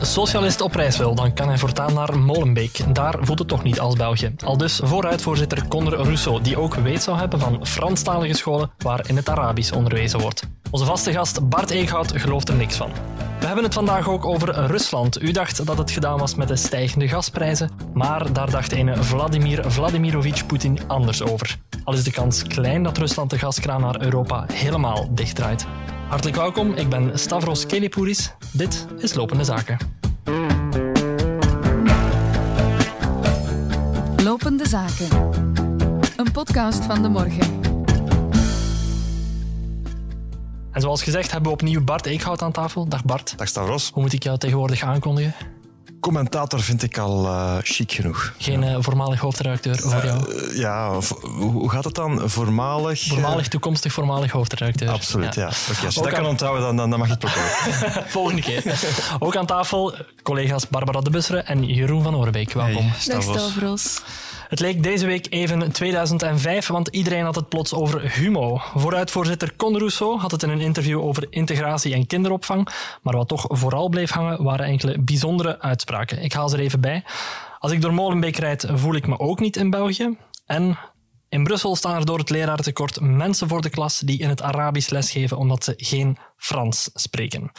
een socialist op reis wil, dan kan hij voortaan naar Molenbeek. Daar voelt het toch niet als België. Al dus vooruitvoorzitter Conor Rousseau, die ook weet zou hebben van Franstalige scholen waar in het Arabisch onderwezen wordt. Onze vaste gast Bart Eekhout gelooft er niks van. We hebben het vandaag ook over Rusland. U dacht dat het gedaan was met de stijgende gasprijzen, maar daar dacht een Vladimir Vladimirovich Poetin anders over. Al is de kans klein dat Rusland de gaskraan naar Europa helemaal dichtdraait. Hartelijk welkom, ik ben Stavros Kelipouris. Dit is Lopende Zaken. Lopende Zaken. Een podcast van de morgen. En zoals gezegd hebben we opnieuw Bart Eekhout aan tafel. Dag Bart. Dag Stavros. Hoe moet ik jou tegenwoordig aankondigen? Commentator vind ik al uh, chic genoeg. Geen uh, voormalig hoofdredacteur voor jou? Uh, ja, hoe gaat het dan? Voormalig? Voormalig, toekomstig voormalig hoofdredacteur. Absoluut, ja. ja. Okay, als je ook dat aan... kan onthouden, dan, dan, dan mag je het ook Volgende keer. ook aan tafel collega's Barbara de Busseren en Jeroen van Oorbeek. Welkom. Hey, Stavros. Dag Stavros. Het leek deze week even 2005, want iedereen had het plots over humo. Vooruitvoorzitter Con Rousseau had het in een interview over integratie en kinderopvang. Maar wat toch vooral bleef hangen, waren enkele bijzondere uitspraken. Ik haal ze er even bij. Als ik door Molenbeek rijd, voel ik me ook niet in België. En in Brussel staan er door het leraartekort mensen voor de klas die in het Arabisch lesgeven omdat ze geen Frans spreken.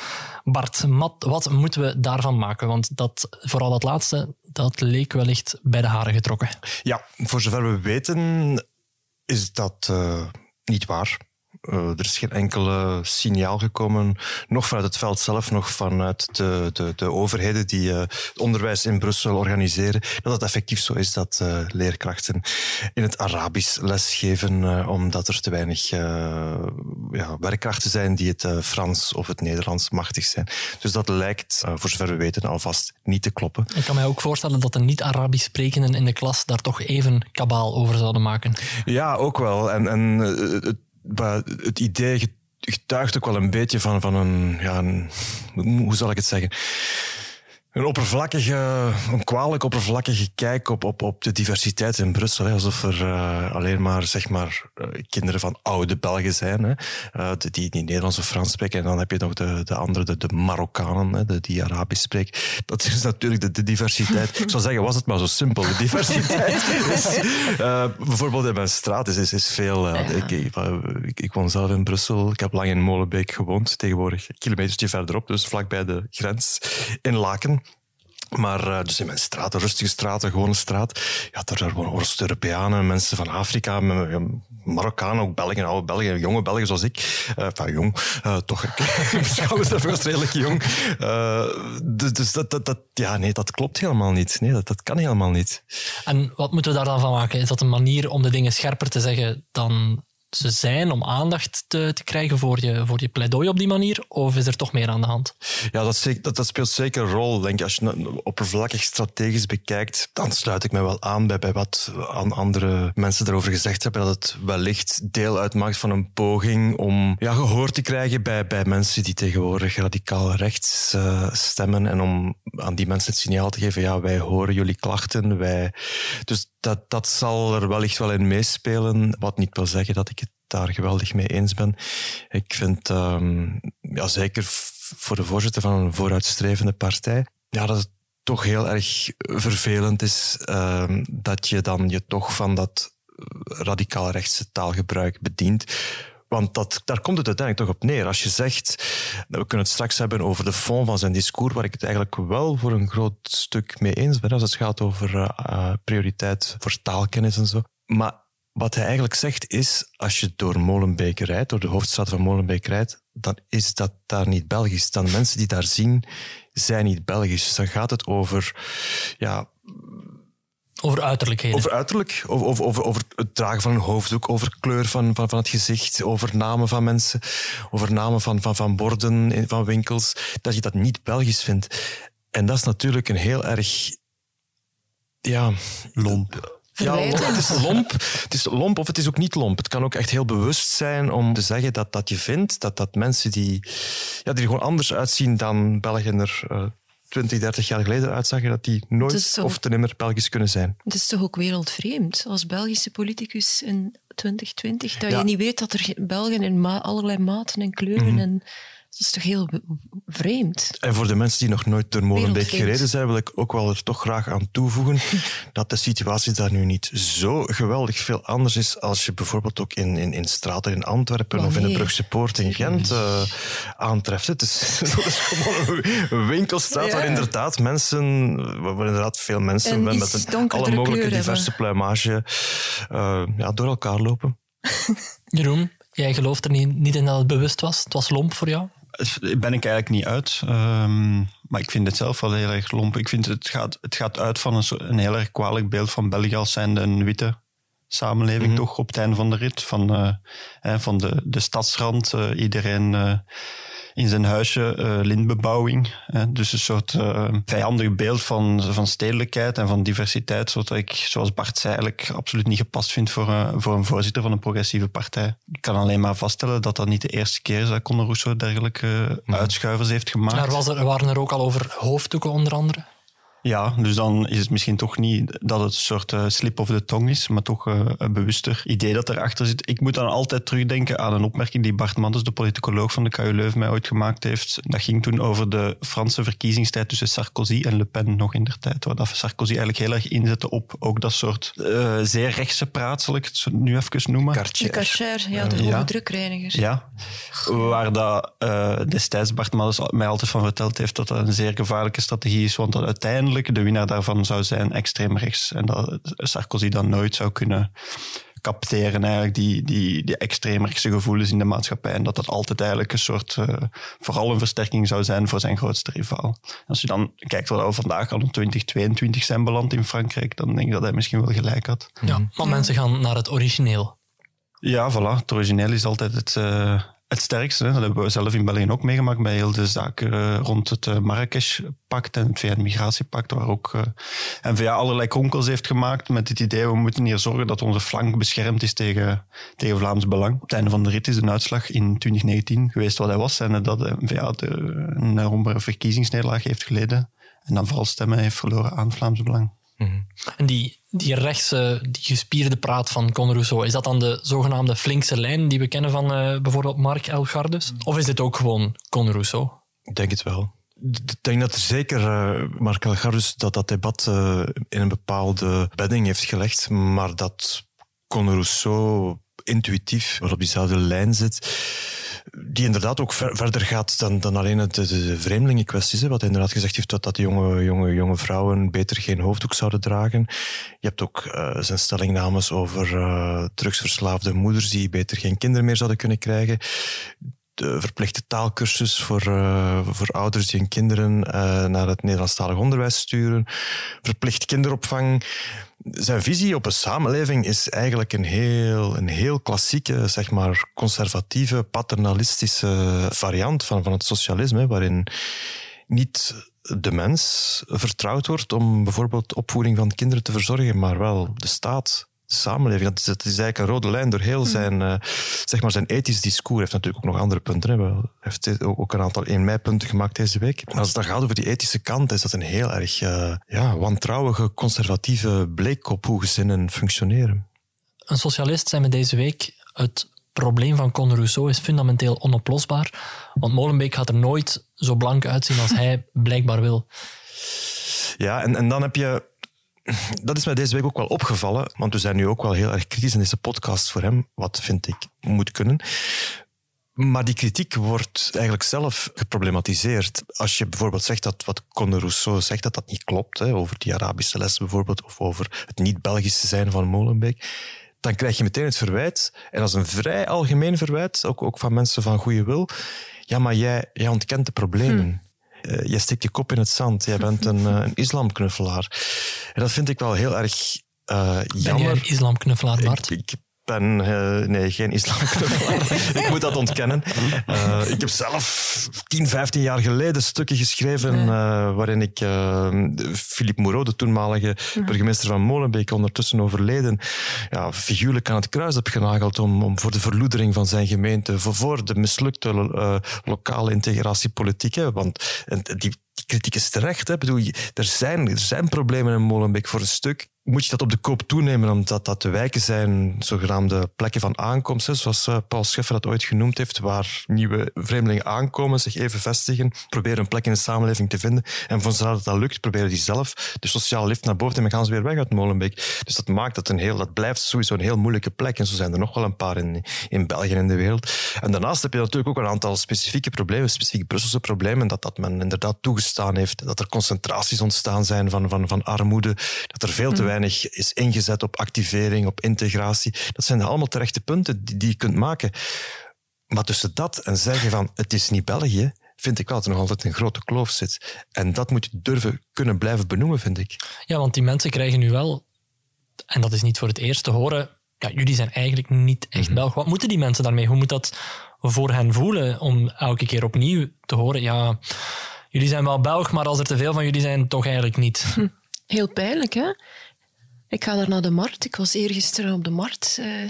Bart, wat moeten we daarvan maken? Want dat, vooral dat laatste, dat leek wellicht bij de haren getrokken. Ja, voor zover we weten is dat uh, niet waar. Uh, er is geen enkele signaal gekomen, nog vanuit het veld zelf, nog vanuit de, de, de overheden die uh, het onderwijs in Brussel organiseren, dat het effectief zo is dat uh, leerkrachten in het Arabisch lesgeven, omdat er te weinig ja, werkkrachten zijn die het Frans of het Nederlands machtig zijn. Dus dat lijkt, voor zover we weten, alvast niet te kloppen. Ik kan mij ook voorstellen dat de niet-Arabisch sprekenden in de klas daar toch even kabaal over zouden maken. Ja, ook wel. En, en het maar het idee getuigt ook wel een beetje van, van een, ja, een, hoe zal ik het zeggen? Een oppervlakkige, een kwalijk oppervlakkige kijk op, op, op de diversiteit in Brussel. Hè. Alsof er uh, alleen maar, zeg maar uh, kinderen van oude Belgen zijn, hè. Uh, die, die Nederlands of Frans spreken. En dan heb je nog de, de andere, de, de Marokkanen, hè, de, die Arabisch spreken. Dat is natuurlijk de, de diversiteit. Ik zou zeggen, was het maar zo simpel. De diversiteit is, bijvoorbeeld in mijn straat is, is, is veel... Ik, ik, ik, woon zelf in Brussel. Ik heb lang in Molenbeek gewoond. Tegenwoordig een kilometertje verderop, dus vlakbij de grens in Laken. Maar uh, dus in mijn straat, een rustige straat, een gewone straat, ja, daar wonen Oost-Europeanen, mensen van Afrika, Marokkanen, ook Belgen, oude Belgen, jonge Belgen zoals ik. Uh, jong, uh, toch, ik beschouw mezelf als redelijk jong. dus dus dat, dat, dat, ja, nee, dat klopt helemaal niet. Nee, dat, dat kan helemaal niet. En wat moeten we daar dan van maken? Is dat een manier om de dingen scherper te zeggen dan ze zijn om aandacht te, te, krijgen voor je, voor je pleidooi op die manier? Of is er toch meer aan de hand? Ja, dat, dat, speelt zeker een rol. Denk, als je het oppervlakkig strategisch bekijkt, dan sluit ik me wel aan bij, wat andere mensen erover gezegd hebben. Dat het wellicht deel uitmaakt van een poging om ja, gehoor te krijgen bij, bij mensen die tegenwoordig radicaal rechts uh, stemmen. En om aan die mensen het signaal te geven, ja, wij horen jullie klachten. Wij... Dus dat, dat zal er wellicht wel in meespelen. Wat niet wil zeggen dat ik daar geweldig mee eens ben. Ik vind, um, ja, zeker voor de voorzitter van een vooruitstrevende partij, ja, dat het toch heel erg vervelend is um, dat je dan je toch van dat radicaal rechtse taalgebruik bedient want dat, daar komt het uiteindelijk toch op neer. Als je zegt, we kunnen het straks hebben over de fond van zijn discours, waar ik het eigenlijk wel voor een groot stuk mee eens ben, als het gaat over uh, prioriteit voor taalkennis en zo. Maar wat hij eigenlijk zegt is, als je door Molenbeek rijdt, door de hoofdstad van Molenbeek rijdt, dan is dat daar niet Belgisch. Dan mensen die daar zien, zijn niet Belgisch. Dus dan gaat het over ja, over uiterlijkheden. Over uiterlijk, over, over, over het dragen van een hoofddoek, over kleur van, van, van het gezicht, over namen van mensen, over namen van, van, van borden van winkels, dat je dat niet Belgisch vindt. En dat is natuurlijk een heel erg... Ja... Lomp. Ja, het is lomp. Het is lomp of het is ook niet lomp. Het kan ook echt heel bewust zijn om te zeggen dat, dat je vindt dat, dat mensen die, ja, die er gewoon anders uitzien dan Belgen er uh, 20, 30 jaar geleden uitzag, dat die nooit of te nimmer Belgisch kunnen zijn. Het is toch ook wereldvreemd als Belgische politicus in 2020, dat je niet weet dat er Belgen in allerlei maten en kleuren mm -hmm. en Dat is toch heel vreemd. En voor de mensen die nog nooit door Molenbeek gereden zijn, wil ik ook wel er toch graag aan toevoegen dat de situatie daar nu niet zo geweldig veel anders is als je bijvoorbeeld ook in, in, in straten in Antwerpen of in de? Brugse Poort in Gent eh, aantreft. Het is, dat is gewoon een winkelstraat waar inderdaad mensen, waar inderdaad veel mensen En met een, alle mogelijke diverse hebben. pluimage eh, ja, door elkaar lopen. Jeroen, jij gelooft er niet, niet in dat het bewust was. Het was lomp voor jou. Ben ik eigenlijk niet uit. Ehm, maar ik vind het zelf wel heel erg lomp. Ik vind het gaat, het gaat uit van een, een heel erg kwalijk beeld van België als zijnde een witte samenleving, toch op het einde van de rit. Van, eh, hè, van de, de stadsrand, eh, iedereen eh, in zijn huisje, eh, lintbebouwing. hè. dus een soort eh, vijandig beeld van, van stedelijkheid en van diversiteit, zodat ik, zoals Bart zei, eigenlijk absoluut niet gepast vind voor, eh, voor een voorzitter van een progressieve partij. Ik kan alleen maar vaststellen dat dat niet de eerste keer is dat Conor Rousseau dergelijke eh, uitschuivers heeft gemaakt. Daar was er, waren er ook al over hoofddoeken onder andere. Ja, dus dan is het misschien toch niet dat het een soort eh, slip of de tong is, maar toch eh, een bewuster idee dat erachter zit. Ik moet dan altijd terugdenken aan een opmerking die Bart Manders, de politicoloog van de KU Leuven, mij ooit gemaakt heeft. Dat ging toen over de Franse verkiezingstijd tussen Sarkozy en Le Pen nog in der tijd, waar dat Sarkozy eigenlijk heel erg inzette op ook dat soort eh, zeer rechtse praat, zal ik het nu even noemen. De. Karcher, ja, de Ja. hoge drukreiniger. Ja, waar dat, eh, destijds Bart Manders mij altijd van verteld heeft dat dat een zeer gevaarlijke strategie is, want dat uiteindelijk de winnaar daarvan zou zijn extreem rechts. En dat Sarkozy dan nooit zou kunnen capteren, eigenlijk, die, die, die extreemrechtse gevoelens in de maatschappij. En dat dat altijd eigenlijk een soort, eh, vooral een versterking zou zijn voor zijn grootste rivaal. Als je dan kijkt waar we vandaag al in 2022 zijn beland in Frankrijk, dan denk ik dat hij misschien wel gelijk had. Ja, maar mensen gaan naar het origineel. Ja, voilà. Het origineel is altijd het, eh, het sterkste. Dat hebben we zelf in België ook meegemaakt bij heel de zaken eh, rond het eh, Marrakesh-pact en het VN-migratiepact, waar ook eh NVA allerlei kronkels heeft gemaakt met het idee we moeten hier zorgen dat onze flank beschermd is tegen, tegen Vlaams Belang. Het einde van de rit is de uitslag in 2019 geweest wat hij was en dat de NVA een verkiezingsnederlaag heeft geleden en dan vooral stemmen heeft verloren aan Vlaams Belang. En die, die rechtse, die gespierde praat van Conor Rousseau, is dat dan de zogenaamde flinkse lijn die we kennen van eh, bijvoorbeeld Mark Elgardus? Of is dit ook gewoon Conor Rousseau? Ik denk het wel. Ik denk dat er zeker uh, Mark Elgardus dat dat debat uh, in een bepaalde bedding heeft gelegd, maar dat Conor Rousseau intuïtief wel op diezelfde lijn zit, die inderdaad ook ver, verder gaat dan, dan alleen de, de, de vreemdelingenkwesties. Wat inderdaad gezegd heeft, dat, dat jonge, jonge, jonge vrouwen beter geen hoofddoek zouden dragen. Je hebt ook uh, zijn stellingnames over uh, drugsverslaafde moeders die beter geen kinderen meer zouden kunnen krijgen de verplichte taalkursus voor, uh, voor ouders die hun kinderen naar het Nederlandstalig onderwijs sturen, verplicht kinderopvang. Zijn visie op een samenleving is eigenlijk een heel, een heel klassieke, zeg maar, conservatieve, paternalistische variant van, van het socialisme, waarin niet de mens vertrouwd wordt om bijvoorbeeld opvoeding van kinderen te verzorgen, maar wel de staat samenleving. Dat is, dat is eigenlijk een rode lijn door heel zijn, uh, zeg maar zijn ethisch discours. Hij heeft natuurlijk ook nog andere punten. Hè. Hij heeft ook een aantal 1 mei-punten gemaakt deze week. En als het dan gaat over die ethische kant, is dat een heel erg uh, ja, wantrouwige, conservatieve blik op hoe gezinnen functioneren. Een socialist zei me deze week, het probleem van Conor Rousseau is fundamenteel onoplosbaar, want Molenbeek gaat er nooit zo blank uitzien als hij blijkbaar wil. Ja, en, en dan heb je dat is mij deze week ook wel opgevallen, want we zijn nu ook wel heel erg kritisch in deze podcast voor hem, wat vind ik moet kunnen. Maar die kritiek wordt eigenlijk zelf geproblematiseerd. Als je bijvoorbeeld zegt dat wat Conor Rousseau zegt, dat dat niet klopt, hè, over die Arabische les bijvoorbeeld, of over het niet-Belgische zijn van Molenbeek, dan krijg je meteen het verwijt, en dat is een vrij algemeen verwijt, ook, ook van mensen van goede wil, ja, maar jij, jij ontkent de problemen. Hm. Uh, je steekt je kop in het zand. Jij bent een, uh, een islamknuffelaar. En dat vind ik wel heel erg uh, jammer. Ben jij een islamknuffelaar, Bart? Ik, ik ben nee, geen islamknuffelaar. ik moet dat ontkennen. ik heb zelf 10, 15 jaar geleden stukken geschreven waarin ik Philippe Moreau, de toenmalige burgemeester van Molenbeek, ondertussen overleden, ja, figuurlijk aan het kruis heb genageld om, om voor de verloedering van zijn gemeente, voor, voor de mislukte lokale integratiepolitiek. Hè, want die, die kritiek is terecht. Hè. Bedoel, er, zijn, er zijn problemen in Molenbeek voor een stuk. Moet je dat op de koop toenemen, omdat dat de wijken zijn, zogenaamde plekken van aankomst, zoals eh, Paul Scheffer dat ooit genoemd heeft, waar nieuwe vreemdelingen aankomen, zich even vestigen, proberen een plek in de samenleving te vinden. En van zodra dat, dat lukt, proberen die zelf de sociale lift naar boven en gaan ze weer weg uit Molenbeek. Dus dat maakt dat een heel, dat blijft sowieso een heel moeilijke plek. En zo zijn er nog wel een paar in, in België en in de wereld. En daarnaast heb je natuurlijk ook een aantal specifieke problemen, specifieke Brusselse problemen, dat, dat men inderdaad toegestaan heeft, dat er concentraties ontstaan zijn van, van, van armoede, dat er veel te weinig is ingezet op activering, op integratie. Dat zijn allemaal terechte punten die, die je kunt maken. Maar tussen dat en zeggen van het is niet België, vind ik wel dat er nog altijd een grote kloof zit. En dat moet je durven kunnen blijven benoemen, vind ik. Ja, want die mensen krijgen nu wel, en dat is niet voor het eerst te horen, ja, jullie zijn eigenlijk niet echt Belg. Wat moeten die mensen daarmee? Hoe moet dat voor hen voelen om elke keer opnieuw te horen, ja, jullie zijn wel Belg, maar als er te veel van jullie zijn, toch eigenlijk niet. Heel pijnlijk, hè? Ik ga daar naar de markt. Ik was eergisteren op de markt. Uh,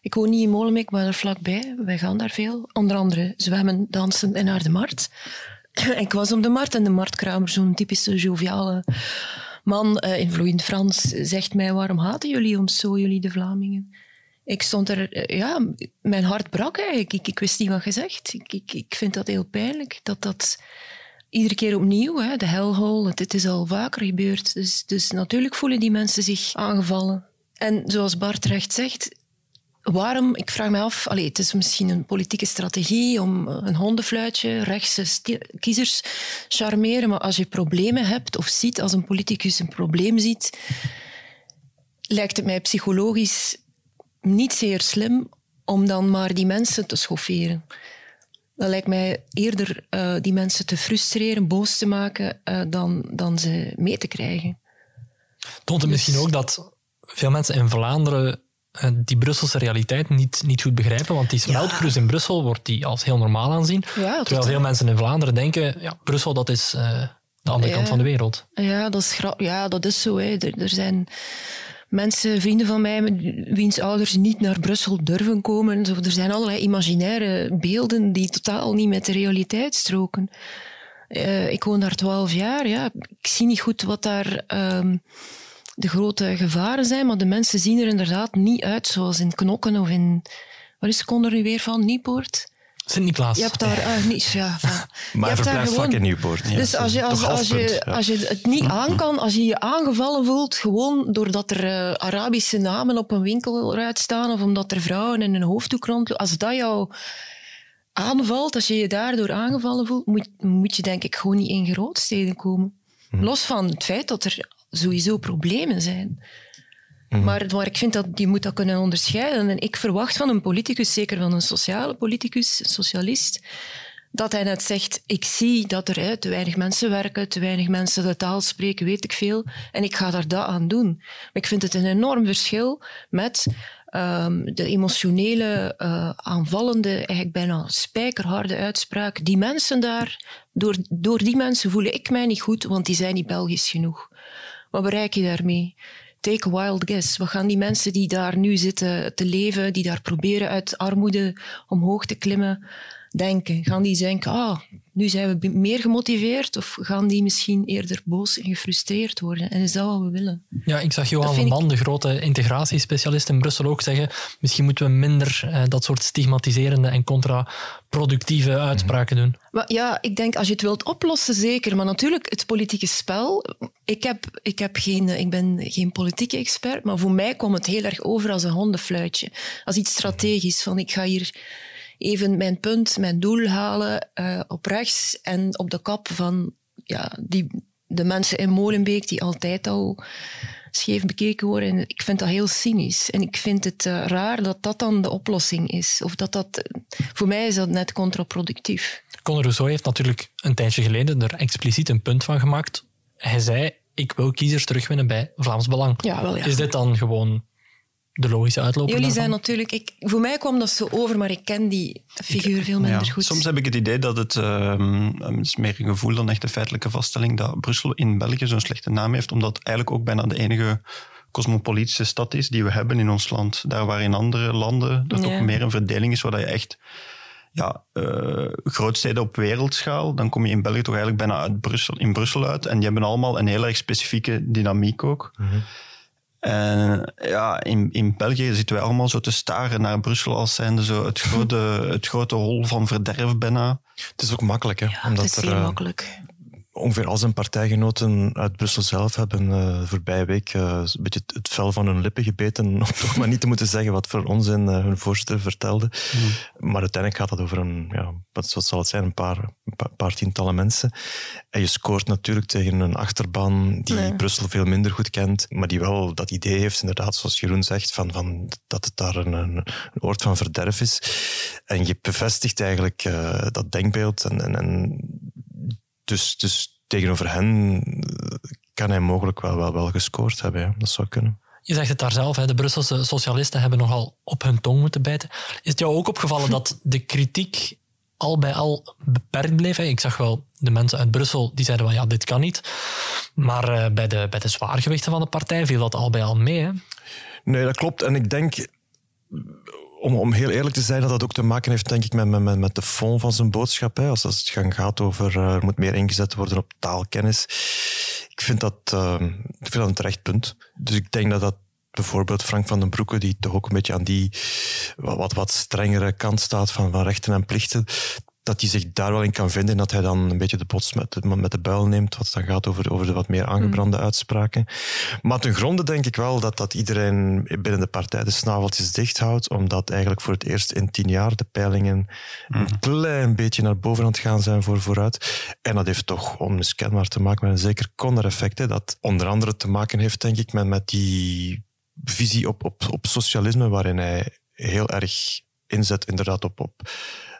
ik woon niet in Molenbeek, maar er vlakbij. Wij gaan daar veel. Onder andere zwemmen, dansen en naar de markt. ik was op de markt en de marktkramer, zo'n typische joviale man uh, in vloeiend Frans, zegt mij, waarom haten jullie ons zo, jullie de Vlamingen? Ik stond er, uh, ja, mijn hart brak eigenlijk. Ik, ik wist niet wat gezegd. Ik, ik, ik vind dat heel pijnlijk, dat dat iedere keer opnieuw, hè, de hellhole, het is al vaker gebeurd. Dus, dus natuurlijk voelen die mensen zich aangevallen. En zoals Bart recht zegt, waarom, ik vraag me af, allez, het is misschien een politieke strategie om een hondenfluitje, rechtse kiezers charmeren, maar als je problemen hebt of ziet, als een politicus een probleem ziet, lijkt het mij psychologisch niet zeer slim om dan maar die mensen te schofferen. Dat lijkt mij eerder uh, die mensen te frustreren, boos te maken, uh, dan, dan ze mee te krijgen. Toont het dus... misschien ook dat veel mensen in Vlaanderen uh, die Brusselse realiteit niet, niet goed begrijpen? Want die smeltcruise ja. in Brussel wordt die als heel normaal aanzien. Ja, terwijl veel mensen in Vlaanderen denken, ja, Brussel dat is de andere kant van de wereld. Ja, dat is, ja, dat is zo. Hè. Er, er zijn mensen, vrienden van mij, wiens ouders niet naar Brussel durven komen. Er zijn allerlei imaginaire beelden die totaal niet met de realiteit stroken. Uh, ik woon daar twaalf jaar. Ja. Ik zie niet goed wat daar um, de grote gevaren zijn, maar de mensen zien er inderdaad niet uit zoals in Knokken of in... Waar is Connor nu weer van? Nieuwpoort? Sint-Niklaas. Je hebt daar uh, niet, ja, maar je verblijft vaak in Nieuwpoort. Ja, dus als je, als, als, je, als je het niet aan kan, als je je aangevallen voelt, gewoon doordat er uh, Arabische namen op een winkelruit staan of omdat er vrouwen in een hoofddoek rondlopen, als dat jou aanvalt, als je je daardoor aangevallen voelt, moet, moet je denk ik gewoon niet in grootsteden komen. Hm. Los van het feit dat er sowieso problemen zijn. Mhm. Maar, maar ik vind dat je moet dat kunnen onderscheiden. En ik verwacht van een politicus, zeker van een sociale politicus, een socialist, dat hij net zegt, ik zie dat er te weinig mensen werken, te weinig mensen de taal spreken, weet ik veel, en ik ga daar dat aan doen. Maar ik vind het een enorm verschil met um, de emotionele, uh, aanvallende, eigenlijk bijna spijkerharde uitspraak. Die mensen daar, door, door die mensen voel ik mij niet goed, want die zijn niet Belgisch genoeg. Wat bereik je daarmee? Take a wild guess. Wat gaan die mensen die daar nu zitten te leven, die daar proberen uit armoede omhoog te klimmen, denken? Gaan die denken, ah, nu zijn we meer gemotiveerd? Of gaan die misschien eerder boos en gefrustreerd worden? En is dat wat we willen? Ja, ik zag Johan van Man, ik... de grote integratiespecialist in Brussel, ook zeggen misschien moeten we minder eh, dat soort stigmatiserende en contraproductieve uitspraken doen. Maar ja, ik denk als je het wilt oplossen, zeker. Maar natuurlijk, het politieke spel... Ik, heb, ik, heb geen, ik ben geen politieke expert, maar voor mij kwam het heel erg over als een hondenfluitje. Als iets strategisch, van ik ga hier even mijn punt, mijn doel halen uh, op rechts en op de kap van ja, die, de mensen in Molenbeek die altijd al scheef bekeken worden. En ik vind dat heel cynisch. En ik vind het uh, raar dat dat dan de oplossing is. Of dat dat, voor mij is dat net contraproductief. Conor Rousseau heeft natuurlijk een tijdje geleden er expliciet een punt van gemaakt. Hij zei, ik wil kiezers terugwinnen bij Vlaams Belang. Ja, wel, ja. Is dit dan gewoon de logische uitloop. Jullie zijn natuurlijk... Ik, voor mij kwam dat zo over, maar ik ken die figuur veel minder goed. Soms heb ik het idee dat het... Uh, het is meer een gevoel dan echt een feitelijke vaststelling dat Brussel in België zo'n slechte naam heeft, omdat het eigenlijk ook bijna de enige cosmopolitische stad is die we hebben in ons land. Daar waar in andere landen er toch meer een verdeling is, waar je echt ja, uh, grootsteden op wereldschaal, dan kom je in België toch eigenlijk bijna uit Brussel, in Brussel uit. En die hebben allemaal een heel erg specifieke dynamiek ook. Mhm. En ja, in, in België zitten wij allemaal zo te staren naar Brussel als zijnde zo het grote, het grote hol van verderf bijna. Het is ook makkelijk, hè? Ja, omdat het is er, zeer eh, makkelijk. Ongeveer al zijn partijgenoten uit Brussel zelf hebben eh voorbije week eh, een beetje het, vel van hun lippen gebeten om toch maar niet te moeten zeggen wat voor onzin eh, hun voorzitter vertelde. Maar uiteindelijk gaat het over een, ja, wat, wat zal het zijn, een paar, een pa- paar tientallen mensen. En je scoort natuurlijk tegen een achterban die Nee. Brussel veel minder goed kent, maar die wel dat idee heeft, inderdaad, zoals Jeroen zegt, van, van dat het daar een, een, een oord van verderf is. En je bevestigt eigenlijk eh, dat denkbeeld en, en, en dus, dus tegenover hen eh, kan hij mogelijk wel, wel, wel gescoord hebben. Ja. Dat zou kunnen. Je zegt het daar zelf, hè, de Brusselse socialisten hebben nogal op hun tong moeten bijten. Is het jou ook opgevallen dat de kritiek al bij al beperkt bleef? hè? Ik zag wel de mensen uit Brussel die zeiden van ja, dit kan niet. Maar eh, bij, de, bij de zwaargewichten van de partij viel dat al bij al mee. Hè? Nee, dat klopt. En ik denk, om, om heel eerlijk te zijn, dat dat ook te maken heeft denk ik, met, met, met- de fond van zijn boodschap. Hè. Als, het gaat over eh, er moet meer ingezet worden op taalkennis. Ik vind dat, eh, ik vind dat een terecht punt. Dus ik denk dat dat bijvoorbeeld Frank van den Broeke, die toch ook een beetje aan die wat, wat strengere kant staat van, van rechten en plichten, dat hij zich daar wel in kan vinden en dat hij dan een beetje de bots met, de- met de buil neemt, wat dan gaat over, over de wat meer aangebrande uitspraken. Maar ten gronde denk ik wel dat, dat iedereen binnen de partij de snaveltjes dicht houdt, omdat eigenlijk voor het eerst in tien jaar de peilingen een klein beetje naar boven aan het gaan zijn voor vooruit. En dat heeft toch onmiskenbaar te maken met een zeker Conner-effect, hè, dat onder andere te maken heeft, denk ik, met, met die visie op, op, op socialisme, waarin hij heel erg inzet inderdaad op, op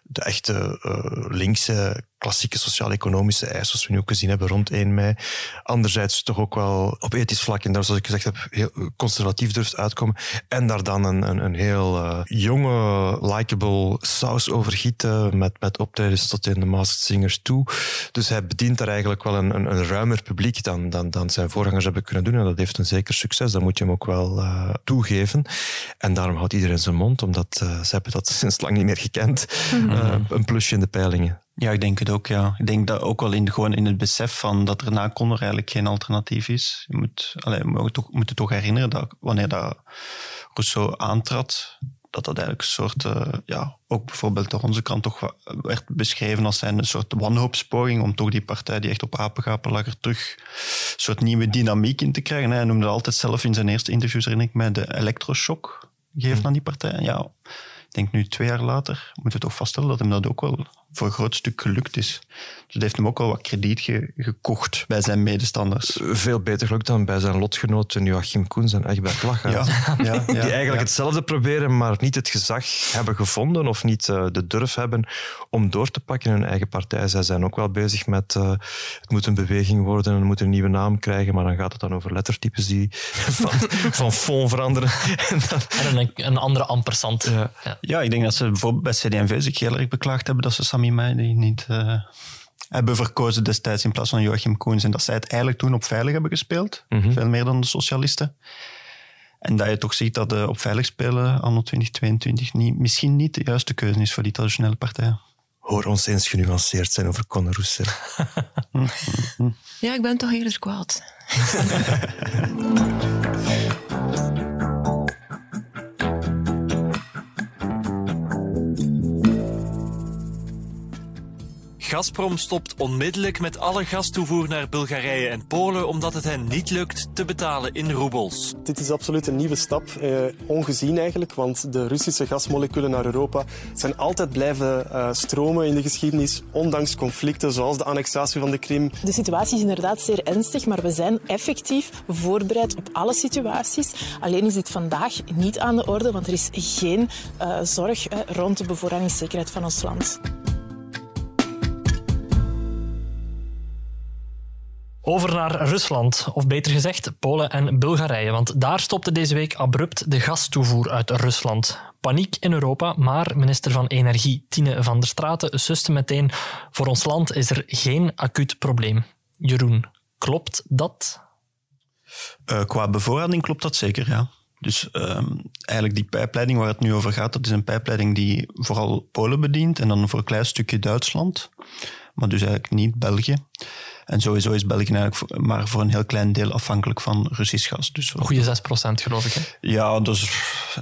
de echte eh, linkse, klassieke sociaal-economische eisen, zoals we nu ook gezien hebben rond 1 mei. Anderzijds toch ook wel op ethisch vlak, en daar zoals ik gezegd heb, heel conservatief durft uitkomen. En daar dan een, een, een heel eh, jonge, likable saus over gieten, met, met optredens tot in de Masked Singers toe. Dus hij bedient daar eigenlijk wel een, een, een ruimer publiek dan, dan, dan zijn voorgangers hebben kunnen doen. En dat heeft een zeker succes, dat moet je hem ook wel eh, toegeven. En daarom houdt iedereen zijn mond, omdat eh, ze hebben dat sinds lang niet meer gekend. Eh, een plusje in de peilingen. Ja, ik denk het ook, ja. Ik denk dat ook wel in, gewoon in het besef van dat er na Conner eigenlijk geen alternatief is. Je moet, allee, we moeten toch, moeten toch herinneren dat wanneer dat Rousseau aantrad, dat dat eigenlijk een soort, eh, ja, ook bijvoorbeeld door onze kant toch werd beschreven als een soort wanhoopspoging om toch die partij die echt op apengapen lag er terug een soort nieuwe dynamiek in te krijgen. hè. Hij noemde altijd zelf in zijn eerste interviews, herinner ik mij, de elektroshock gegeven aan die partij. Ja, ik denk nu twee jaar later moeten we toch vaststellen dat hem dat ook wel voor een groot stuk gelukt is. Dus dat heeft hem ook wel wat krediet ge- gekocht bij zijn medestanders. Veel beter gelukt dan bij zijn lotgenoten Joachim Koens en Egbert Lachaert. Ja, ja, ja, die eigenlijk ja. hetzelfde proberen, maar niet het gezag hebben gevonden of niet eh, de durf hebben om door te pakken in hun eigen partij. Zij zijn ook wel bezig met uh, het moet een beweging worden en het moet een nieuwe naam krijgen, maar dan gaat het dan over lettertypes die van, van fond veranderen. en, dan... en een, een, andere ampersand. Ja. Ja. ja. ik denk dat ze bijvoorbeeld bij CD&V zich heel erg beklaagd hebben dat ze Meijdi niet uh, hebben verkozen destijds in plaats van Joachim Koens en dat zij het eigenlijk toen op veilig hebben gespeeld, mm -hmm. veel meer dan de socialisten. En dat je toch ziet dat de op veilig spelen anno 2022 niet, misschien niet de juiste keuze is voor die traditionele partijen. Hoor ons eens genuanceerd zijn over Conor Roussel. ja, ik ben toch eerder kwaad. Gazprom stopt onmiddellijk met alle gastoevoer naar Bulgarije en Polen omdat het hen niet lukt te betalen in roebels. Dit is absoluut een nieuwe stap, eh, ongezien eigenlijk, want de Russische gasmoleculen naar Europa zijn altijd blijven uh, stromen in de geschiedenis, ondanks conflicten zoals de annexatie van de Krim. De situatie is inderdaad zeer ernstig, maar we zijn effectief voorbereid op alle situaties. Alleen is dit vandaag niet aan de orde, want er is geen uh, zorg uh, rond de bevoorradingszekerheid van ons land. Over naar Rusland, of beter gezegd Polen en Bulgarije, want daar stopte deze week abrupt de gastoevoer uit Rusland. Paniek in Europa, maar minister van Energie Tine van der Straten suste meteen voor ons land is er geen acuut probleem. Jeroen, klopt dat? Uh, qua bevoorrading klopt dat zeker, ja. Dus um, eigenlijk die pijpleiding waar het nu over gaat, dat is een pijpleiding die vooral Polen bedient en dan voor een klein stukje Duitsland, maar dus eigenlijk niet België. En sowieso is België eigenlijk maar voor een heel klein deel afhankelijk van Russisch gas. Dus goede 6% geloof ik. Hè? Ja, dus,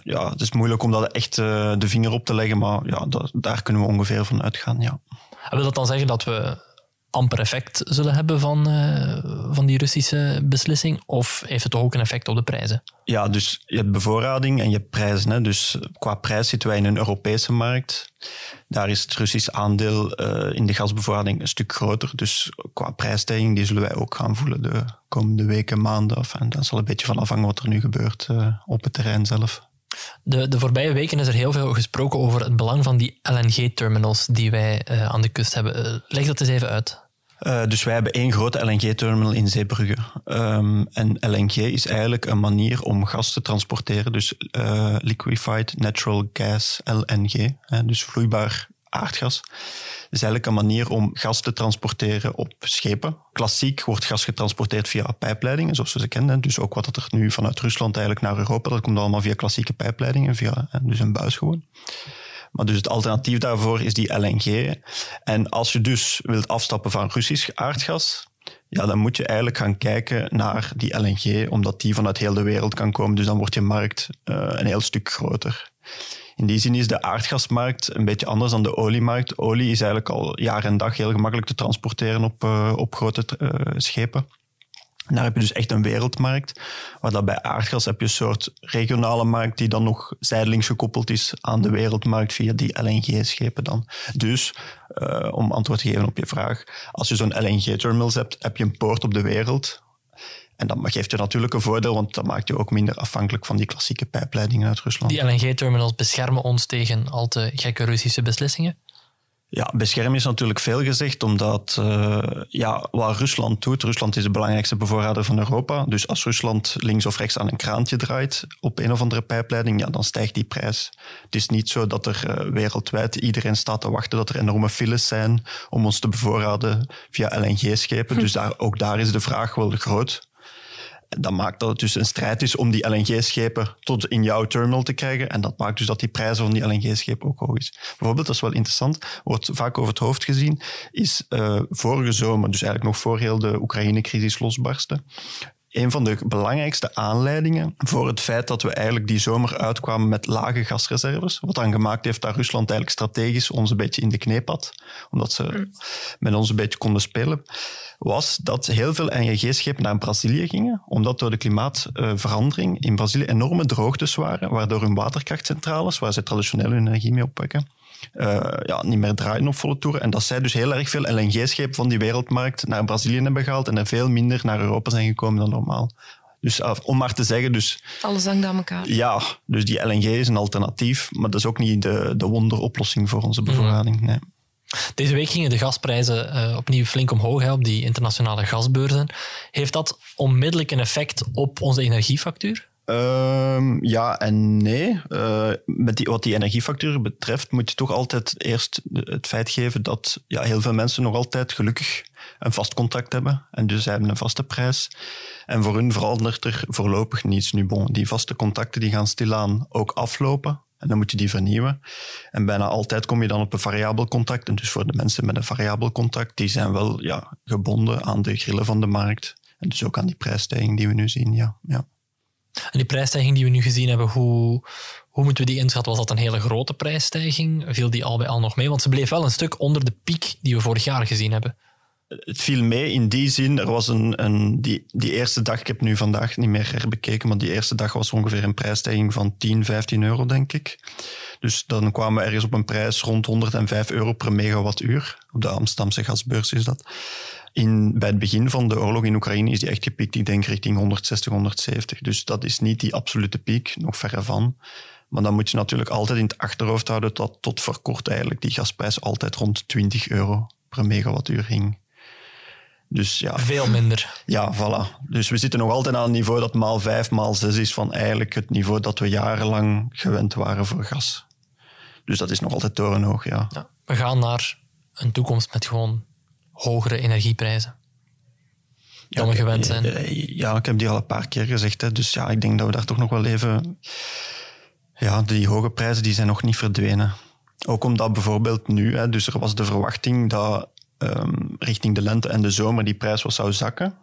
ja, het is moeilijk om dat echt uh, de vinger op te leggen, maar ja, dat, daar kunnen we ongeveer van uitgaan. Ja. En wil dat dan zeggen dat we amper effect zullen hebben van, uh, van die Russische beslissing? Of heeft het toch ook een effect op de prijzen? Ja, dus je hebt bevoorrading en je prijzen. Hè. Dus qua prijs zitten wij in een Europese markt. Daar is het Russisch aandeel uh, in de gasbevoorrading een stuk groter. Dus qua prijsstijging die zullen wij ook gaan voelen de komende weken, maanden. Of, en dat zal een beetje van afhangen wat er nu gebeurt uh, op het terrein zelf. De, de voorbije weken is er heel veel gesproken over het belang van die LNG-terminals die wij uh, aan de kust hebben. Uh, leg dat eens even uit. Uh, dus wij hebben één grote LNG-terminal in Zeebrugge. Um, en LNG is eigenlijk een manier om gas te transporteren, dus liquefied natural gas, LNG, hè, dus vloeibaar aardgas. Is eigenlijk een manier om gas te transporteren op schepen. Klassiek wordt gas getransporteerd via pijpleidingen, zoals we ze kennen. Dus ook wat er nu vanuit Rusland eigenlijk naar Europa, dat komt allemaal via klassieke pijpleidingen, via dus een buis gewoon. Maar dus het alternatief daarvoor is die LNG. En als je dus wilt afstappen van Russisch aardgas, ja, dan moet je eigenlijk gaan kijken naar die LNG, omdat die vanuit heel de wereld kan komen. Dus dan wordt je markt uh, een heel stuk groter. In die zin is de aardgasmarkt een beetje anders dan de oliemarkt. Olie is eigenlijk al jaar en dag heel gemakkelijk te transporteren op, uh, op grote uh, schepen. En daar heb je dus echt een wereldmarkt, waar dat bij aardgas heb je een soort regionale markt die dan nog zijdelings gekoppeld is aan de wereldmarkt via die LNG-schepen dan. Dus, uh, om antwoord te geven op je vraag, als je zo'n LNG-terminal hebt, heb je een poort op de wereld en dat geeft je natuurlijk een voordeel, want dat maakt je ook minder afhankelijk van die klassieke pijpleidingen uit Rusland. Die LNG-terminals beschermen ons tegen al te gekke Russische beslissingen? Ja, beschermen is natuurlijk veel gezegd, omdat uh, ja, wat Rusland doet, Rusland is de belangrijkste bevoorrader van Europa, dus als Rusland links of rechts aan een kraantje draait op een of andere pijpleiding, ja, dan stijgt die prijs. Het is niet zo dat er uh, wereldwijd iedereen staat te wachten dat er enorme files zijn om ons te bevoorraden via LNG-schepen, hm. dus daar, ook daar is de vraag wel groot. Dat maakt dat het dus een strijd is om die LNG-schepen tot in jouw terminal te krijgen. En dat maakt dus dat die prijzen van die LNG-schepen ook hoog is. Bijvoorbeeld, dat is wel interessant, wordt vaak over het hoofd gezien, is uh, vorige zomer, dus eigenlijk nog voor heel de Oekraïne-crisis losbarstte, een van de belangrijkste aanleidingen voor het feit dat we eigenlijk die zomer uitkwamen met lage gasreserves. Wat dan gemaakt heeft dat Rusland eigenlijk strategisch ons een beetje in de kneep had. Omdat ze mm. met ons een beetje konden spelen. Was dat heel veel LNG-schepen naar Brazilië gingen. Omdat door de klimaatverandering in Brazilië enorme droogtes waren. Waardoor hun waterkrachtcentrales, waar ze traditioneel hun energie mee opwekken, uh, ja, niet meer draaien op volle toeren. En dat zij dus heel erg veel LNG-schepen van die wereldmarkt naar Brazilië hebben gehaald en er veel minder naar Europa zijn gekomen dan normaal. Dus uh, om maar te zeggen, dus... Alles hangt aan elkaar. Ja, dus die LNG is een alternatief, maar dat is ook niet de, de wonderoplossing voor onze bevoorrading. Nee. Deze week gingen de gasprijzen uh, opnieuw flink omhoog hè, op die internationale gasbeurzen. Heeft dat onmiddellijk een effect op onze energiefactuur? Um, ja en nee. Uh, met die, wat die energiefactuur betreft moet je toch altijd eerst het feit geven dat ja, heel veel mensen nog altijd gelukkig een vast contract hebben. En dus hebben een vaste prijs. En voor hun verandert er voorlopig niets. Nu bon, die vaste contacten die gaan stilaan ook aflopen. En dan moet je die vernieuwen. En bijna altijd kom je dan op een variabel contact. En dus voor de mensen met een variabel contact, die zijn wel ja, gebonden aan de grillen van de markt. En dus ook aan die prijsstijging die we nu zien. Ja, ja. En die prijsstijging die we nu gezien hebben, hoe, hoe moeten we die inschatten? Was dat een hele grote prijsstijging? Viel die al bij al nog mee? Want ze bleef wel een stuk onder de piek die we vorig jaar gezien hebben. Het viel mee in die zin. Er was een, een, die, die eerste dag, ik heb nu vandaag niet meer herbekeken, maar die eerste dag was ongeveer een prijsstijging van 10, 15 euro, denk ik. Dus dan kwamen we ergens op een prijs rond 105 euro per megawattuur. Op de Amsterdamse gasbeurs is dat. In, bij het begin van de oorlog in Oekraïne is die echt gepiekt, ik denk richting 160, 170. Dus dat is niet die absolute piek, nog verre van. Maar dan moet je natuurlijk altijd in het achterhoofd houden dat tot voor kort eigenlijk die gasprijs altijd rond 20 euro per megawattuur hing. Dus ja. Veel minder. Ja, voilà. Dus we zitten nog altijd aan een niveau dat maal 5, maal 6 is van eigenlijk het niveau dat we jarenlang gewend waren voor gas. Dus dat is nog altijd torenhoog, ja. ja. We gaan naar een toekomst met gewoon hogere energieprijzen dan we gewend zijn. Eh, ja, ik heb die al een paar keer gezegd. Hè. Dus ja, ik denk dat we daar toch nog wel even... Ja, die hoge prijzen die zijn nog niet verdwenen. Ook omdat bijvoorbeeld nu, hè, dus er was de verwachting dat ehm, richting de lente en de zomer die prijs was zou zakken.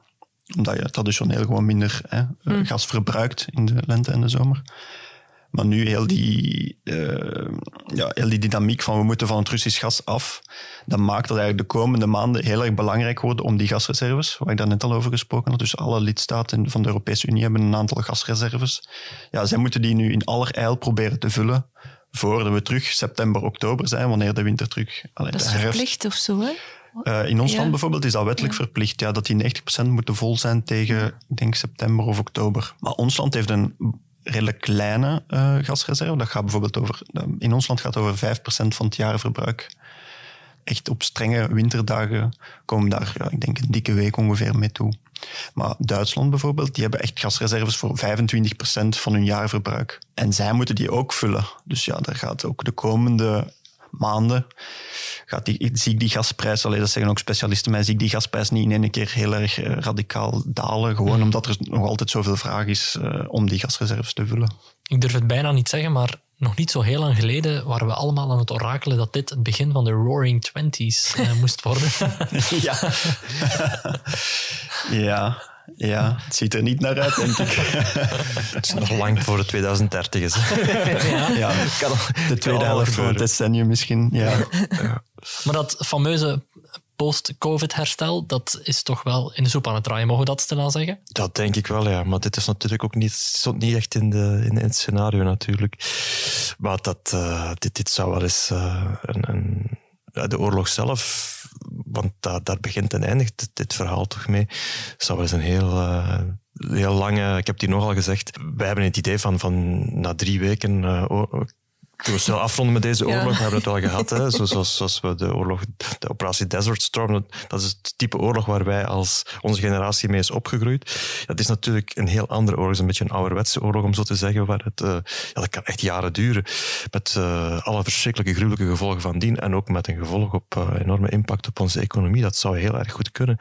Omdat je traditioneel gewoon minder hè, Mm. gas verbruikt in de lente en de zomer. Maar nu heel die, eh, ja, heel die dynamiek van we moeten van het Russisch gas af, dat maakt dat eigenlijk de komende maanden heel erg belangrijk worden om die gasreserves, waar ik daar net al over gesproken had. Dus alle lidstaten van de Europese Unie hebben een aantal gasreserves. Ja, zij moeten die nu in allerijl proberen te vullen voordat we terug september, oktober zijn, wanneer de winter terug... allee, Dat is herfst- verplicht of zo, hè? eh, in ons Ja. land bijvoorbeeld is dat wettelijk verplicht, ja, dat die 90% moeten vol zijn tegen, ik denk, september of oktober. Maar ons land heeft een redelijk kleine eh, gasreserve. Dat gaat bijvoorbeeld over, in ons land gaat het over 5% van het jaarverbruik. Echt op strenge winterdagen komen daar, ja, ik denk, een dikke week ongeveer mee toe. Maar Duitsland bijvoorbeeld, die hebben echt gasreserves voor 25% van hun jaarverbruik. En zij moeten die ook vullen. Dus ja, daar gaat ook de komende maanden gaat die, zie ik die gasprijs, allee, dat zeggen ook specialisten, maar zie ik die gasprijs niet in één keer heel erg eh, radicaal dalen. Gewoon omdat er nog altijd zoveel vraag is eh, om die gasreserves te vullen. Ik durf het bijna niet zeggen, maar nog niet zo heel lang geleden waren we allemaal aan het orakelen dat dit het begin van de Roaring Twenties eh, moest worden. ja. ja. Ja, het ziet er niet naar uit, denk ik. Het is nog lang voor de 2030 is. hè. ja, Kan al- de tweede helft van het decennium misschien. Ja. Maar dat fameuze post-COVID-herstel, dat is toch wel in de soep aan het draaien, mogen we dat stilaan zeggen? Dat denk ik wel, ja. Maar dit is natuurlijk ook niet, stond niet echt in, de, in, in het scenario natuurlijk. Maar dat, eh, dit, dit zou wel eens eh, een, een, ja, de oorlog zelf, want daar, daar begint en eindigt dit, verhaal toch mee, wel eens een heel, eh, heel lange, ik heb het hier nogal gezegd, wij hebben het idee van, van na drie weken eh, toen we snel afronden met deze Ja. oorlog, we hebben het wel gehad. Hè? Zo- Zoals, zoals we de oorlog, de operatie Desert Storm, dat- is het type oorlog waar wij als onze generatie mee is opgegroeid. Dat is natuurlijk een heel andere oorlog, Het is een beetje een ouderwetse oorlog om zo te zeggen, waar het, eh, ja, dat kan echt jaren duren. Met eh, alle verschrikkelijke, gruwelijke gevolgen van dien en ook met een gevolg op eh, enorme impact op onze economie. Dat zou heel erg goed kunnen.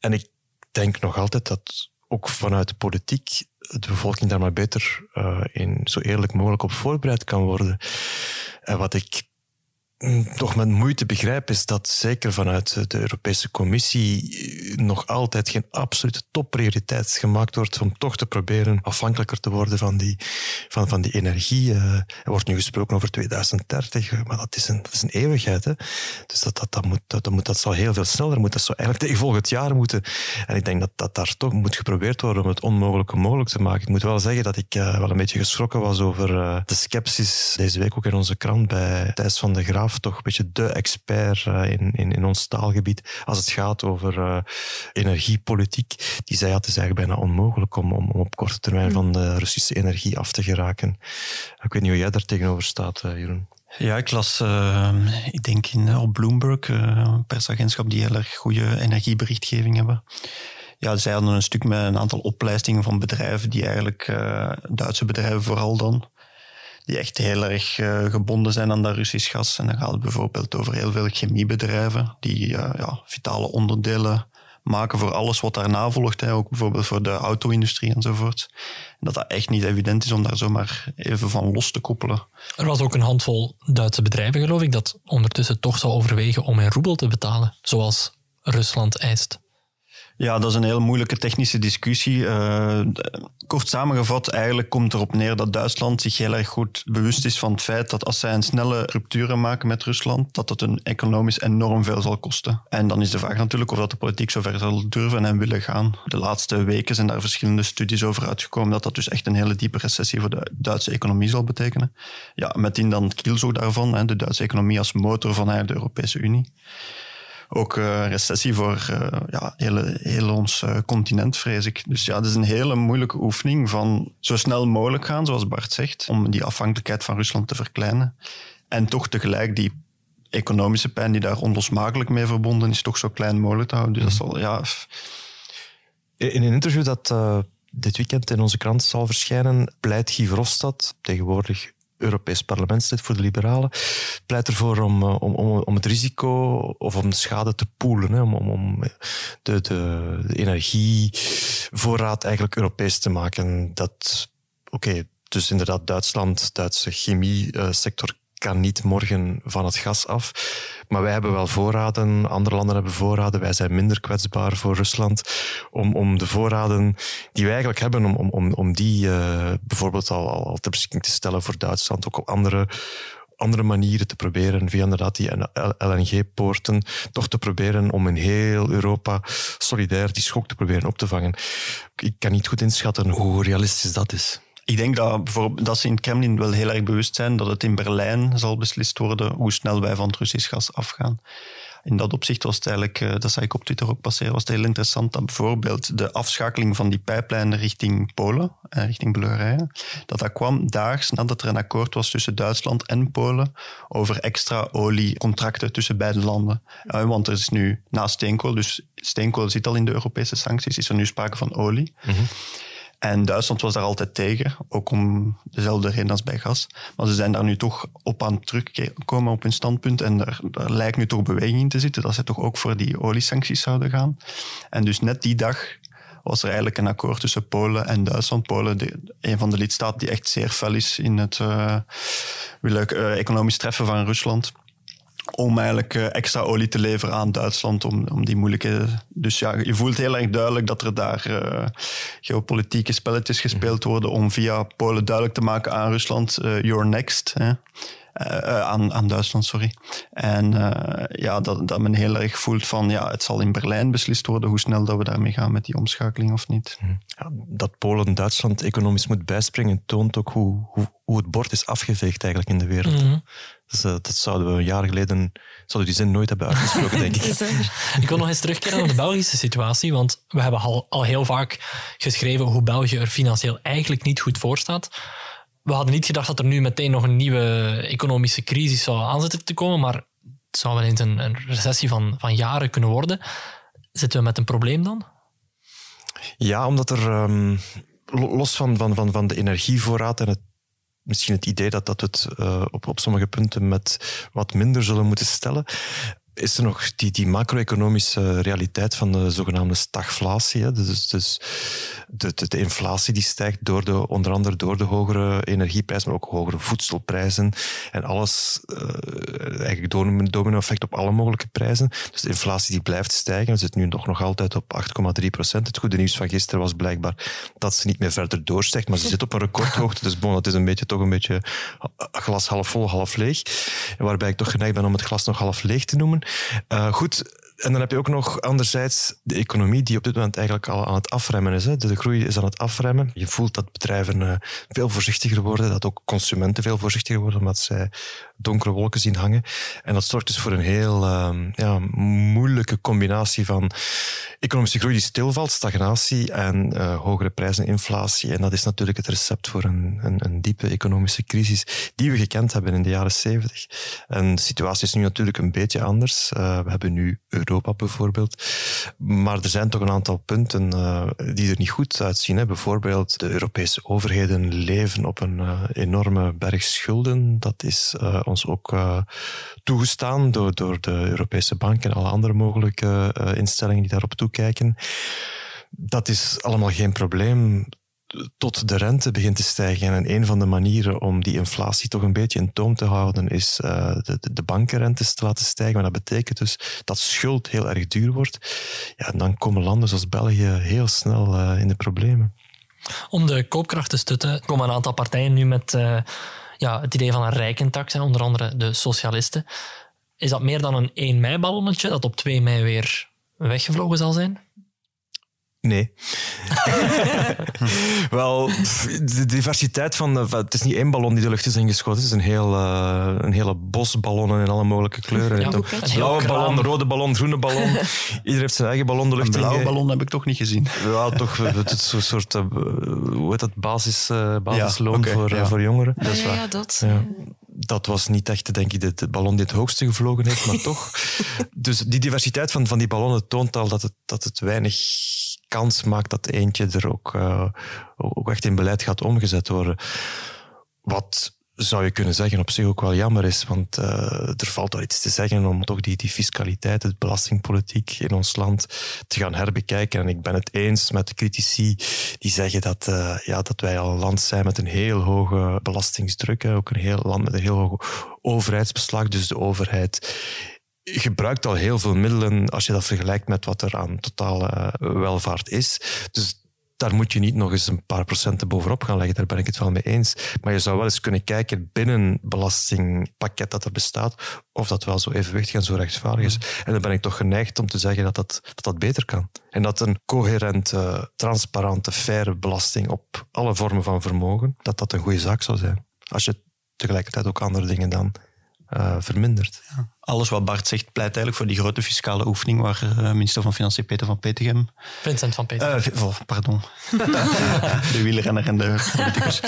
En ik denk nog altijd dat ook vanuit de politiek de bevolking daar maar beter eh, in zo eerlijk mogelijk op voorbereid kan worden. En wat ik toch met moeite begrijp, is dat zeker vanuit de Europese Commissie eh, nog altijd geen absolute topprioriteit gemaakt wordt om toch te proberen afhankelijker te worden van die, van, van die energie. Eh, er wordt nu gesproken over 2030, eh, maar dat is een, dat is een eeuwigheid. Hè? Dus dat, dat, dat, moet, dat, moet, dat zal heel veel sneller moeten. Dat zou eigenlijk tegen volgend jaar moeten. En ik denk dat, dat daar toch moet geprobeerd worden om het onmogelijke mogelijk te maken. Ik moet wel zeggen dat ik wel een beetje geschrokken was over de sceptisch deze week ook in onze krant bij Thijs van de Graaf, toch een beetje de expert eh, in, in, in ons taalgebied als het gaat over eh, energiepolitiek. Die zei, ja, het is eigenlijk bijna onmogelijk om, om, om op korte termijn van de Russische energie af te geraken. Ik weet niet hoe jij daar tegenover staat, eh, Jeroen. Ja, ik las, ik denk in, op Bloomberg, een persagentschap die heel erg goede energieberichtgeving hebben. Ja, zij hadden een stuk met een aantal oplijstingen van bedrijven die eigenlijk, Duitse bedrijven vooral dan, die echt heel erg eh, gebonden zijn aan dat Russisch gas. En dan gaat het bijvoorbeeld over heel veel chemiebedrijven die eh, ja, vitale onderdelen maken voor alles wat daarna volgt. Hè. Ook bijvoorbeeld voor de auto-industrie enzovoort. En dat dat echt niet evident is om daar zomaar even van los te koppelen. Er was ook een handvol Duitse bedrijven, geloof ik, dat ondertussen toch zou overwegen om in roebel te betalen, zoals Rusland eist. Ja, dat is een heel moeilijke technische discussie. Eh, kort samengevat, eigenlijk komt erop neer dat Duitsland zich heel erg goed bewust is van het feit dat als zij een snelle rupture maken met Rusland, dat dat hun economisch enorm veel zal kosten. En dan is de vraag natuurlijk of dat de politiek zover zal durven en willen gaan. De laatste weken zijn daar verschillende studies over uitgekomen dat dat dus echt een hele diepe recessie voor de Duitse economie zal betekenen. Ja, met in dan het kielzog daarvan, de Duitse economie als motor van de Europese Unie ook eh, recessie voor eh, ja, hele, heel ons eh, continent, vrees ik. Dus ja, het is een hele moeilijke oefening van zo snel mogelijk gaan, zoals Bart zegt, om die afhankelijkheid van Rusland te verkleinen. En toch tegelijk die economische pijn die daar onlosmakelijk mee verbonden is, toch zo klein mogelijk te houden. Dus dat zal, ja... In een interview dat dit weekend in onze krant zal verschijnen, pleit Guy Verhofstadt, tegenwoordig Europees parlementslid voor de Liberalen, pleit ervoor om, eh, om, om, om het risico of om de schade te poelen, om, om, de, de, energievoorraad eigenlijk Europees te maken. Dat, oké, dus inderdaad Duitsland, Duitse chemiesector kan niet morgen van het gas af. Maar wij hebben wel voorraden, andere landen hebben voorraden. Wij zijn minder kwetsbaar voor Rusland. Om, om de voorraden die wij eigenlijk hebben, om, om, om die uh, bijvoorbeeld al, al ter beschikking te stellen voor Duitsland, ook op andere andere manieren te proberen, via inderdaad die LNG-poorten, toch te proberen om in heel Europa solidair die schok te proberen op te vangen. Ik kan niet goed inschatten hoe realistisch dat is. Ik denk dat, dat ze in Kremlin wel heel erg bewust zijn dat het in Berlijn zal beslist worden hoe snel wij van het Russisch gas afgaan. In dat opzicht was het eigenlijk, eh, dat zag ik op Twitter ook passeren, was het heel interessant dat bijvoorbeeld de afschakeling van die pijplijnen richting Polen en richting Bulgarije, dat dat kwam daags nadat er een akkoord was tussen Duitsland en Polen over extra oliecontracten tussen beide landen. want er is nu na steenkool, dus steenkool zit al in de Europese sancties, is er nu sprake van olie. Mm en Duitsland was daar altijd tegen, ook om dezelfde reden als bij gas. Maar ze zijn daar nu toch op aan het terugkomen op hun standpunt. En er, lijkt nu toch beweging in te zitten dat ze toch ook voor die oliesancties zouden gaan. En dus net die dag was er eigenlijk een akkoord tussen Polen en Duitsland. Polen, de, een van de lidstaten die echt zeer fel is in het uh, willen, uh, economisch treffen van Rusland om eigenlijk eh, extra olie te leveren aan Duitsland om, om die moeilijke... Dus ja, je voelt heel erg duidelijk dat er daar uh, geopolitieke spelletjes gespeeld worden om via Polen duidelijk te maken aan Rusland, uh, you're next. Hè. aan, aan Duitsland, sorry. En ja, dat, dat men heel erg voelt van ja, het zal in Berlijn beslist worden hoe snel dat we daarmee gaan met die omschakeling of niet. Mhm. Ja, dat Polen Duitsland economisch moet bijspringen toont ook hoe, hoe, hoe het bord is afgeveegd eigenlijk in de wereld. Mm dus, uh, dat zouden we een jaar geleden zouden die zin nooit hebben uitgesproken, denk ik. ik wil nog eens terugkeren naar de Belgische situatie, want we hebben al, al heel vaak geschreven hoe België er financieel eigenlijk niet goed voor staat. We hadden niet gedacht dat er nu meteen nog een nieuwe economische crisis zou aanzetten te komen, maar het zou wel eens een, een recessie van, van jaren kunnen worden. Zitten we met een probleem dan? Ja, omdat er um, los van, van, van, van de energievoorraad en het misschien het idee dat, dat het uh, op, op sommige punten met wat minder zullen moeten stellen is er nog die, die macro-economische realiteit van de zogenaamde stagflatie. Hè? Dus, dus de, de, de, inflatie die stijgt door de, onder andere door de hogere energieprijzen, maar ook hogere voedselprijzen. En alles, uh, eigenlijk domino-effect op alle mogelijke prijzen. Dus de inflatie die blijft stijgen. We zitten nu nog, nog altijd op 8,3 procent. Het goede nieuws van gisteren was blijkbaar dat ze niet meer verder doorstijgt, maar ze zit op een recordhoogte. Dus bon, dat is een beetje, toch een beetje glas half vol, half leeg. Waarbij ik toch geneigd ben om het glas nog half leeg te noemen. Uh, goed, en dan heb je ook nog anderzijds de economie die op dit moment eigenlijk al aan het afremmen is. Hè. De, groei is aan het afremmen. Je voelt dat bedrijven uh, veel voorzichtiger worden, dat ook consumenten veel voorzichtiger worden, omdat zij donkere wolken zien hangen. En dat zorgt dus voor een heel uh, ja, moeilijke combinatie van economische groei die stilvalt, stagnatie en uh, hogere prijzen, inflatie. En dat is natuurlijk het recept voor een, een, een, diepe economische crisis die we gekend hebben in de jaren zeventig. En de situatie is nu natuurlijk een beetje anders. Uh, we hebben nu Europa bijvoorbeeld. Maar er zijn toch een aantal punten uh, die er niet goed uitzien. Hè. Bijvoorbeeld de Europese overheden leven op een enorme berg schulden. Dat is ons ook toegestaan door, door de Europese Bank en alle andere mogelijke instellingen die daarop toe kijken. Dat is allemaal geen probleem tot de rente begint te stijgen. En een van de manieren om die inflatie toch een beetje in toom te houden, is uh, de, de bankenrentes te laten stijgen. Maar dat betekent dus dat schuld heel erg duur wordt. Ja, en dan komen landen zoals België heel snel uh, in de problemen. Om de koopkracht te stutten, komen een aantal partijen nu met uh, ja, het idee van een rijkentax, onder andere de socialisten. Is dat meer dan een 1 mei-ballonnetje dat op 2 mei weer weggevlogen zal zijn? Nee. Wel, de diversiteit van, Het is niet één ballon die de lucht is ingeschoten. Het is een, heel, uh, een hele bos ballonnen in alle mogelijke kleuren. Ja, een blauwe ballon, rode ballon, groene ballon. Iedereen heeft zijn eigen ballon de lucht Een blauwe ballon heb ik toch niet gezien. Ja, toch. Het is een soort... Uh, hoe heet dat? Basis, uh, basisloon ja, okay, voor, ja. voor jongeren. Ah, dat ja, ja, dat dat was niet echt, denk ik, de, de, ballon die het hoogste gevlogen heeft, maar toch. Dus die diversiteit van, van die ballonnen toont al dat het, dat het weinig kans maakt dat eentje er ook, uh, ook echt in beleid gaat omgezet worden. Wat zou je kunnen zeggen, op zich ook wel jammer is. Want uh, er valt wel iets te zeggen om toch die, die fiscaliteit, de belastingpolitiek in ons land te gaan herbekijken. En ik ben het eens met de critici die zeggen dat, uh, ja, dat wij al een land zijn met een heel hoge belastingsdruk. Ook een heel land met een heel hoge overheidsbeslag. Dus de overheid gebruikt al heel veel middelen als je dat vergelijkt met wat er aan totale welvaart is. Dus daar moet je niet nog eens een paar procenten bovenop gaan leggen. Daar ben ik het wel mee eens. Maar je zou wel eens kunnen kijken binnen het belastingpakket dat er bestaat, of dat wel zo evenwichtig en zo rechtvaardig is. En dan ben ik toch geneigd om te zeggen dat dat, dat, dat beter kan. En dat een coherente, transparante, faire belasting op alle vormen van vermogen, dat dat een goede zaak zou zijn. Als je tegelijkertijd ook andere dingen dan uh, vermindert. Ja. Alles wat Bart zegt pleit eigenlijk voor die grote fiscale oefening waar uh, minister van Financiën Peter van Petegem... Vincent van Petegem. Uh, oh, pardon. de wielrenner en de politicus.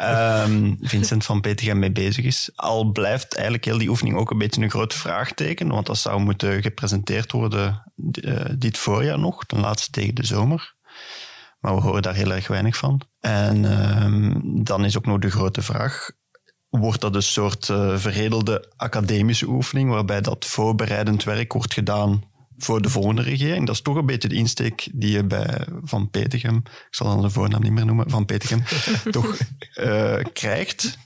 Um, Vincent van Petegem mee bezig is. Al blijft eigenlijk heel die oefening ook een beetje een groot vraagteken, want dat zou moeten gepresenteerd worden dit voorjaar nog, ten laatste tegen de zomer. Maar we horen daar heel erg weinig van. En um, dan is ook nog de grote vraag wordt dat een soort uh, veredelde academische oefening, waarbij dat voorbereidend werk wordt gedaan voor de volgende regering. Dat is toch een beetje de insteek die je bij Van Petegem, ik zal dan de voornaam niet meer noemen, Van Petegem, toch uh, krijgt.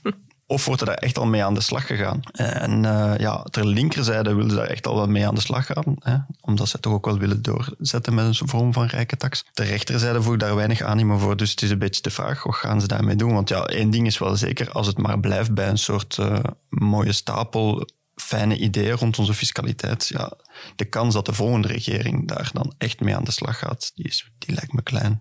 Of wordt er daar echt al mee aan de slag gegaan? En uh, ja, ter linkerzijde willen ze daar echt al wel mee aan de slag gaan, hè? omdat ze toch ook wel willen doorzetten met een vorm van rijke tax. De rechterzijde voeg daar weinig animo voor, dus het is een beetje de vraag, wat gaan ze daarmee doen? Want ja, één ding is wel zeker, als het maar blijft bij een soort uh, mooie stapel fijne ideeën rond onze fiscaliteit, ja, de kans dat de volgende regering daar dan echt mee aan de slag gaat, die, is, die lijkt me klein.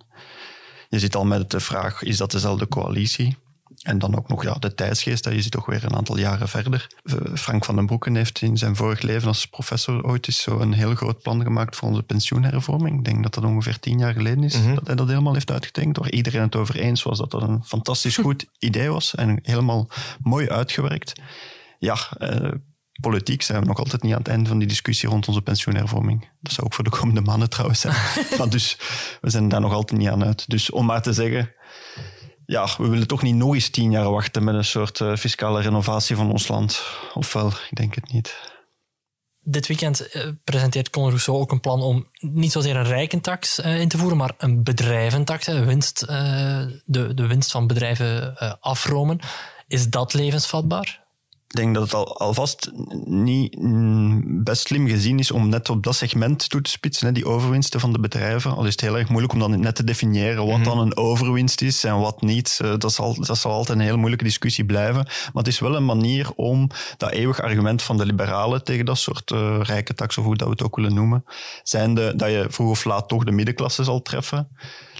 Je zit al met de vraag, is dat dezelfde coalitie? En dan ook nog ja, de tijdsgeest, dat je ziet toch weer een aantal jaren verder. Frank van den Broeken heeft in zijn vorig leven als professor ooit eens zo een heel groot plan gemaakt voor onze pensioenhervorming. Ik denk dat dat ongeveer tien jaar geleden is mhm. dat hij dat helemaal heeft uitgedenkt. Waar iedereen het over eens was dat dat een fantastisch goed idee was en helemaal mooi uitgewerkt. Ja, eh, politiek zijn we nog altijd niet aan het einde van die discussie rond onze pensioenhervorming. Dat zou ook voor de komende maanden trouwens zijn. maar dus we zijn daar nog altijd niet aan uit. Dus om maar te zeggen, ja, we willen toch niet nog eens tien jaar wachten met een soort uh, fiscale renovatie van ons land. Ofwel, ik denk het niet. Dit weekend uh, presenteert Conor Rousseau ook een plan om niet zozeer een rijkentax uh, in te voeren, maar een bedrijventax, winst, de, de winst van bedrijven afromen. Is dat levensvatbaar? Ik denk dat het al, alvast niet mm, best slim gezien is om net op dat segment toe te spitsen, hè, die overwinsten van de bedrijven. Al is het heel erg moeilijk om dan net te definiëren wat mhm. dan een overwinst is en wat niet. Eh, dat zal, dat zal altijd een heel moeilijke discussie blijven. Maar het is wel een manier om dat eeuwig argument van de liberalen tegen dat soort uh, rijke tax, of hoe dat we het ook willen noemen, zijnde dat je vroeg of laat toch de middenklasse zal treffen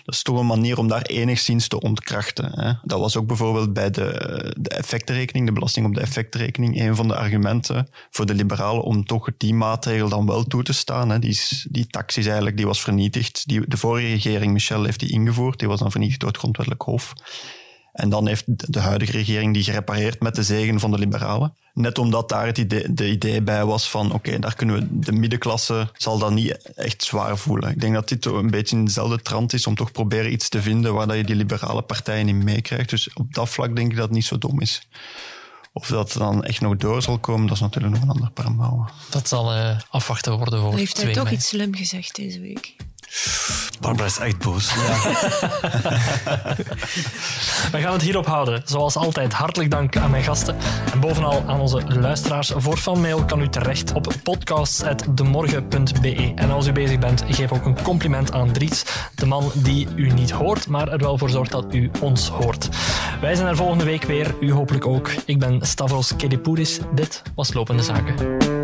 dat is toch een manier om daar enigszins te ontkrachten. Hè. Dat was ook bijvoorbeeld bij de, de effectenrekening, de belasting op de effectenrekening, een van de argumenten voor de liberalen om toch die maatregel dan wel toe te staan. Hè. Die, die tax eigenlijk, die was vernietigd. Die, de vorige regering, Michel, heeft die ingevoerd. Die was dan vernietigd door het grondwettelijk hof. En dan heeft de huidige regering die gerepareerd met de zegen van de liberalen. Net omdat daar het idee, de idee bij was van oké, daar kunnen we de middenklasse zal dat niet echt zwaar voelen. Ik denk dat dit een beetje in dezelfde trant is om toch proberen iets te vinden waar dat je die liberale partijen in meekrijgt. Dus op dat vlak denk ik dat het niet zo dom is. Of dat dan echt nog door zal komen, dat is natuurlijk nog een ander paar mouwen. Dat zal uh, afwachten worden voor Heeft hij toch iets slim gezegd deze week? Barbara is echt boos. Ja. We gaan het hierop houden. Zoals altijd, hartelijk dank aan mijn gasten. En bovenal aan onze luisteraars. Voor fanmail kan u terecht op podcasts.demorgen.be. En als u bezig bent, geef ook een compliment aan Dries, de man die u niet hoort, maar er wel voor zorgt dat u ons hoort. Wij zijn er volgende week weer, u hopelijk ook. Ik ben Stavros Kedipouris. Dit was Lopende Zaken.